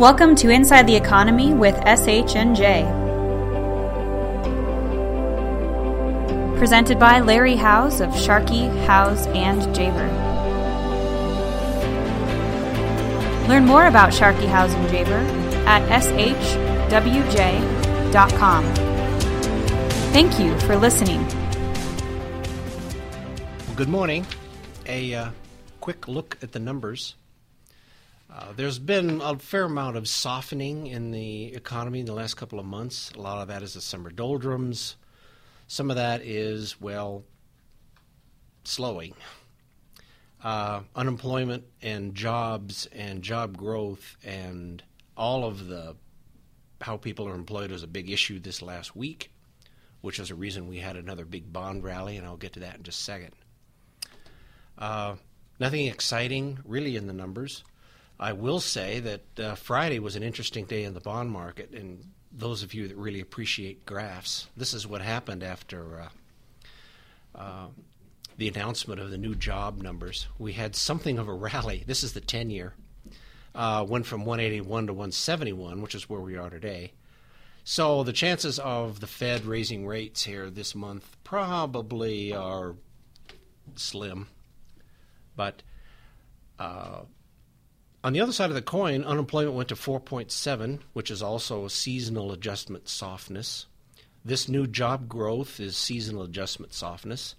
Welcome to Inside the Economy with SH&J. Presented by Larry Howes of Sharkey, Howes, and Javer. Learn more about Sharkey, Howes, and Javer at shwj.com. Thank you for listening. Good morning. A uh, quick look at the numbers. Uh, there's been a fair amount of softening in the economy in the last couple of months. A lot of that is the summer doldrums. Some of that is, well, slowing. Uh, unemployment and jobs and job growth and all of the how people are employed was a big issue this last week, which is a reason we had another big bond rally, and I'll get to that in just a second. Uh, nothing exciting really in the numbers. I will say that uh, Friday was an interesting day in the bond market, and those of you that really appreciate graphs, this is what happened after uh, uh, the announcement of the new job numbers. We had something of a rally. This is the 10 year. Uh, went from 181 to 171, which is where we are today. So the chances of the Fed raising rates here this month probably are slim. But uh, on the other side of the coin, unemployment went to 4.7, which is also a seasonal adjustment softness. This new job growth is seasonal adjustment softness.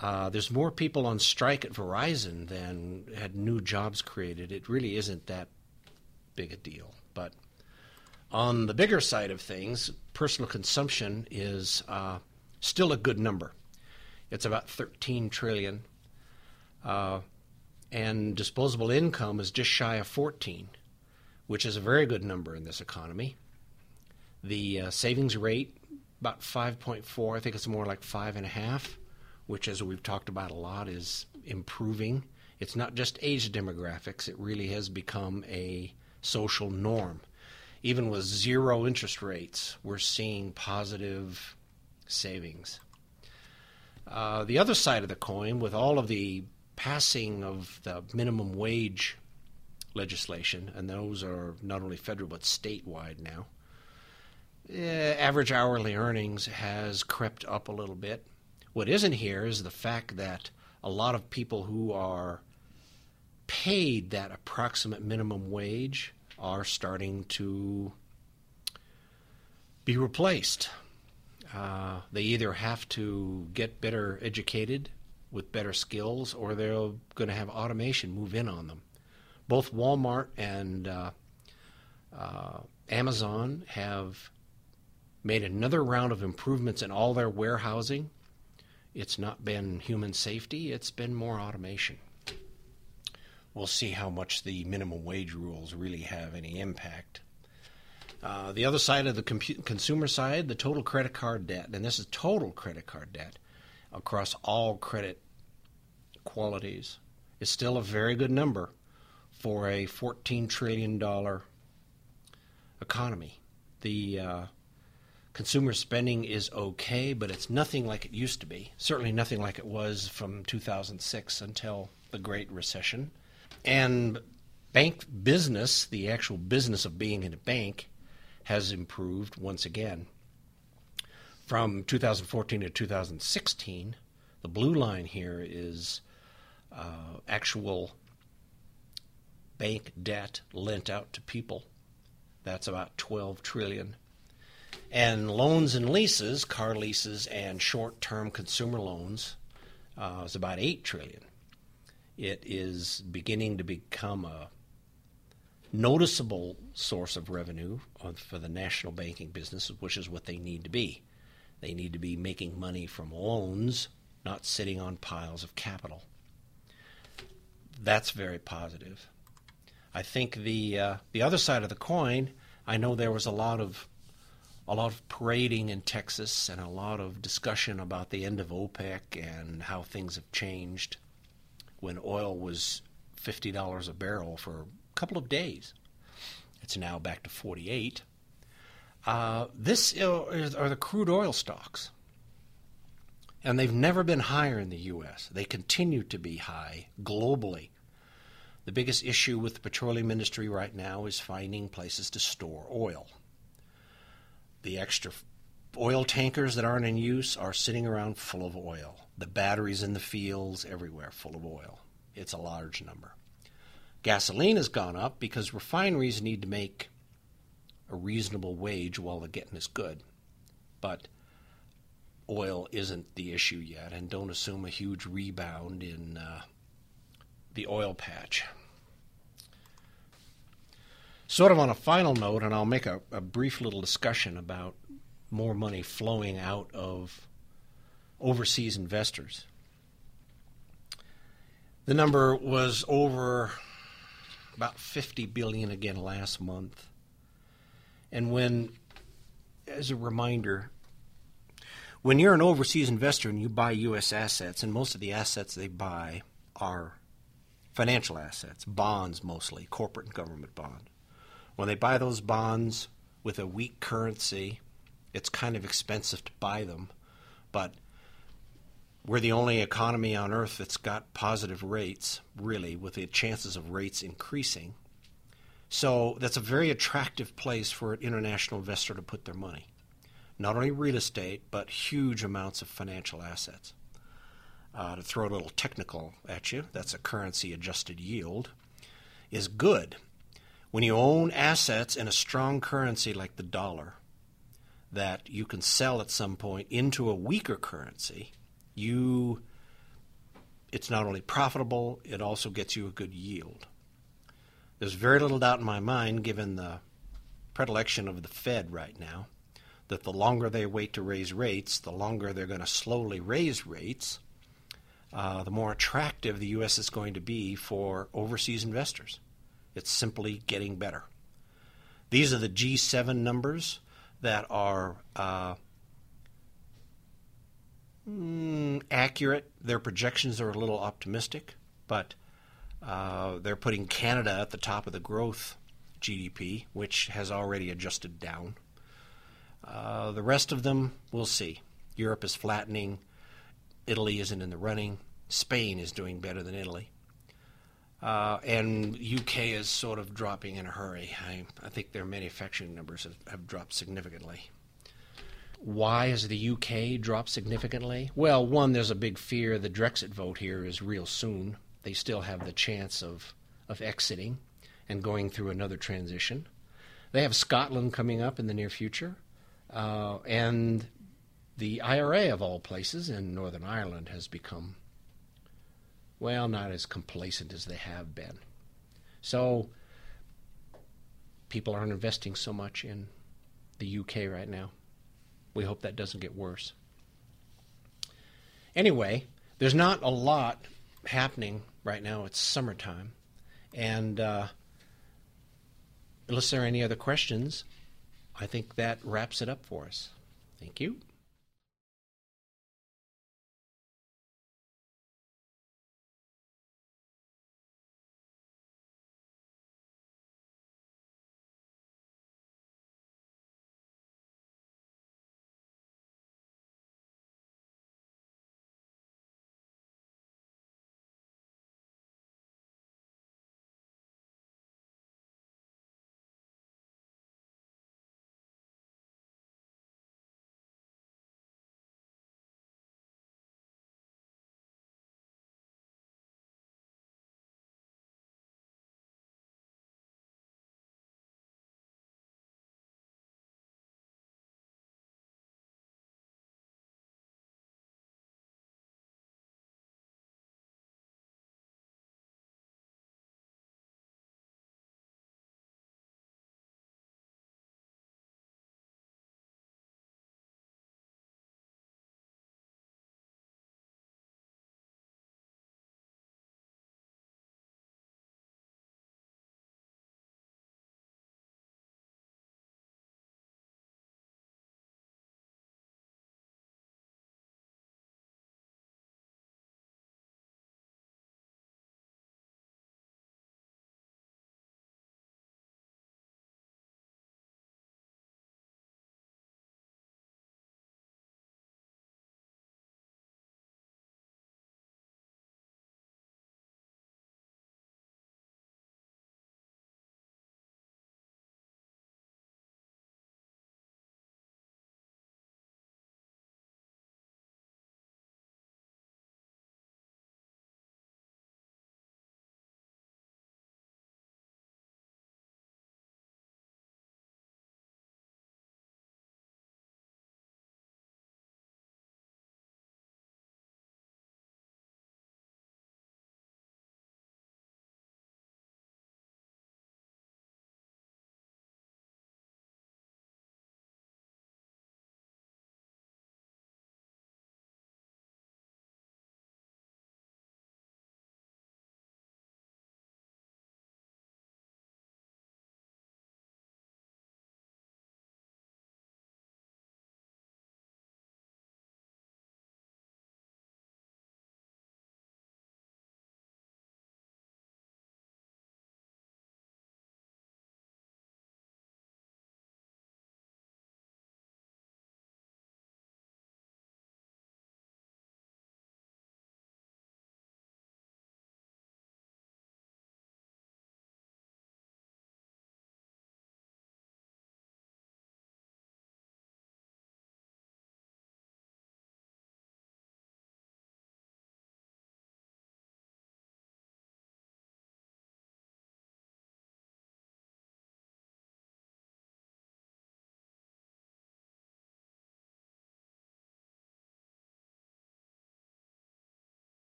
Uh, there's more people on strike at Verizon than had new jobs created. It really isn't that big a deal. But on the bigger side of things, personal consumption is uh, still a good number. It's about 13 trillion. Uh, and disposable income is just shy of 14, which is a very good number in this economy. The uh, savings rate, about 5.4, I think it's more like 5.5, which, as we've talked about a lot, is improving. It's not just age demographics, it really has become a social norm. Even with zero interest rates, we're seeing positive savings. Uh, the other side of the coin, with all of the passing of the minimum wage legislation, and those are not only federal but statewide now. Eh, average hourly earnings has crept up a little bit. What isn't here is the fact that a lot of people who are paid that approximate minimum wage are starting to be replaced. Uh, they either have to get better educated with better skills, or they're going to have automation move in on them. Both Walmart and uh, uh, Amazon have made another round of improvements in all their warehousing. It's not been human safety, it's been more automation. We'll see how much the minimum wage rules really have any impact. Uh, the other side of the compu- consumer side, the total credit card debt, and this is total credit card debt across all credit qualities is still a very good number for a $14 trillion economy. The uh, consumer spending is okay, but it's nothing like it used to be. Certainly nothing like it was from 2006 until the Great Recession. And bank business, the actual business of being in a bank, has improved once again. From 2014 to 2016, the blue line here is uh, actual bank debt lent out to people. That's about 12 trillion. And loans and leases, car leases and short-term consumer loans, uh, is about 8 trillion. It is beginning to become a noticeable source of revenue for the national banking business, which is what they need to be. They need to be making money from loans, not sitting on piles of capital that's very positive. I think the uh, the other side of the coin, I know there was a lot of a lot of parading in Texas and a lot of discussion about the end of OPEC and how things have changed when oil was fifty dollars a barrel for a couple of days. It's now back to forty eight. Uh, this are the crude oil stocks and they've never been higher in the U.S. They continue to be high globally. The biggest issue with the petroleum industry right now is finding places to store oil. The extra oil tankers that aren't in use are sitting around full of oil. The batteries in the fields everywhere full of oil. It's a large number. Gasoline has gone up because refineries need to make a reasonable wage while the getting is good. But oil isn't the issue yet, and don't assume a huge rebound in uh, the oil patch. Sort of on a final note, and I'll make a, a brief little discussion about more money flowing out of overseas investors. The number was over about 50 billion again last month. And when as a reminder, when you're an overseas investor and you buy US assets and most of the assets they buy are financial assets, bonds mostly, corporate and government bond. When they buy those bonds with a weak currency, it's kind of expensive to buy them, but we're the only economy on earth that's got positive rates, really, with the chances of rates increasing. So that's a very attractive place for an international investor to put their money. Not only real estate, but huge amounts of financial assets. Uh, to throw a little technical at you, that's a currency adjusted yield, is good. When you own assets in a strong currency like the dollar, that you can sell at some point into a weaker currency, you it's not only profitable, it also gets you a good yield. There's very little doubt in my mind, given the predilection of the Fed right now, that the longer they wait to raise rates, the longer they're going to slowly raise rates, uh, the more attractive the U.S. is going to be for overseas investors. It's simply getting better. These are the G7 numbers that are uh, mm, accurate. Their projections are a little optimistic, but uh, they're putting Canada at the top of the growth GDP, which has already adjusted down. Uh, the rest of them, we'll see. Europe is flattening. Italy isn't in the running. Spain is doing better than Italy. Uh, and UK is sort of dropping in a hurry. I, I think their manufacturing numbers have, have dropped significantly. Why has the UK dropped significantly? Well, one, there's a big fear the Brexit vote here is real soon. They still have the chance of, of exiting and going through another transition. They have Scotland coming up in the near future. Uh, and the IRA, of all places, in Northern Ireland has become, well, not as complacent as they have been. So people aren't investing so much in the UK right now. We hope that doesn't get worse. Anyway, there's not a lot happening right now. It's summertime. And uh, unless there are any other questions, I think that wraps it up for us. Thank you.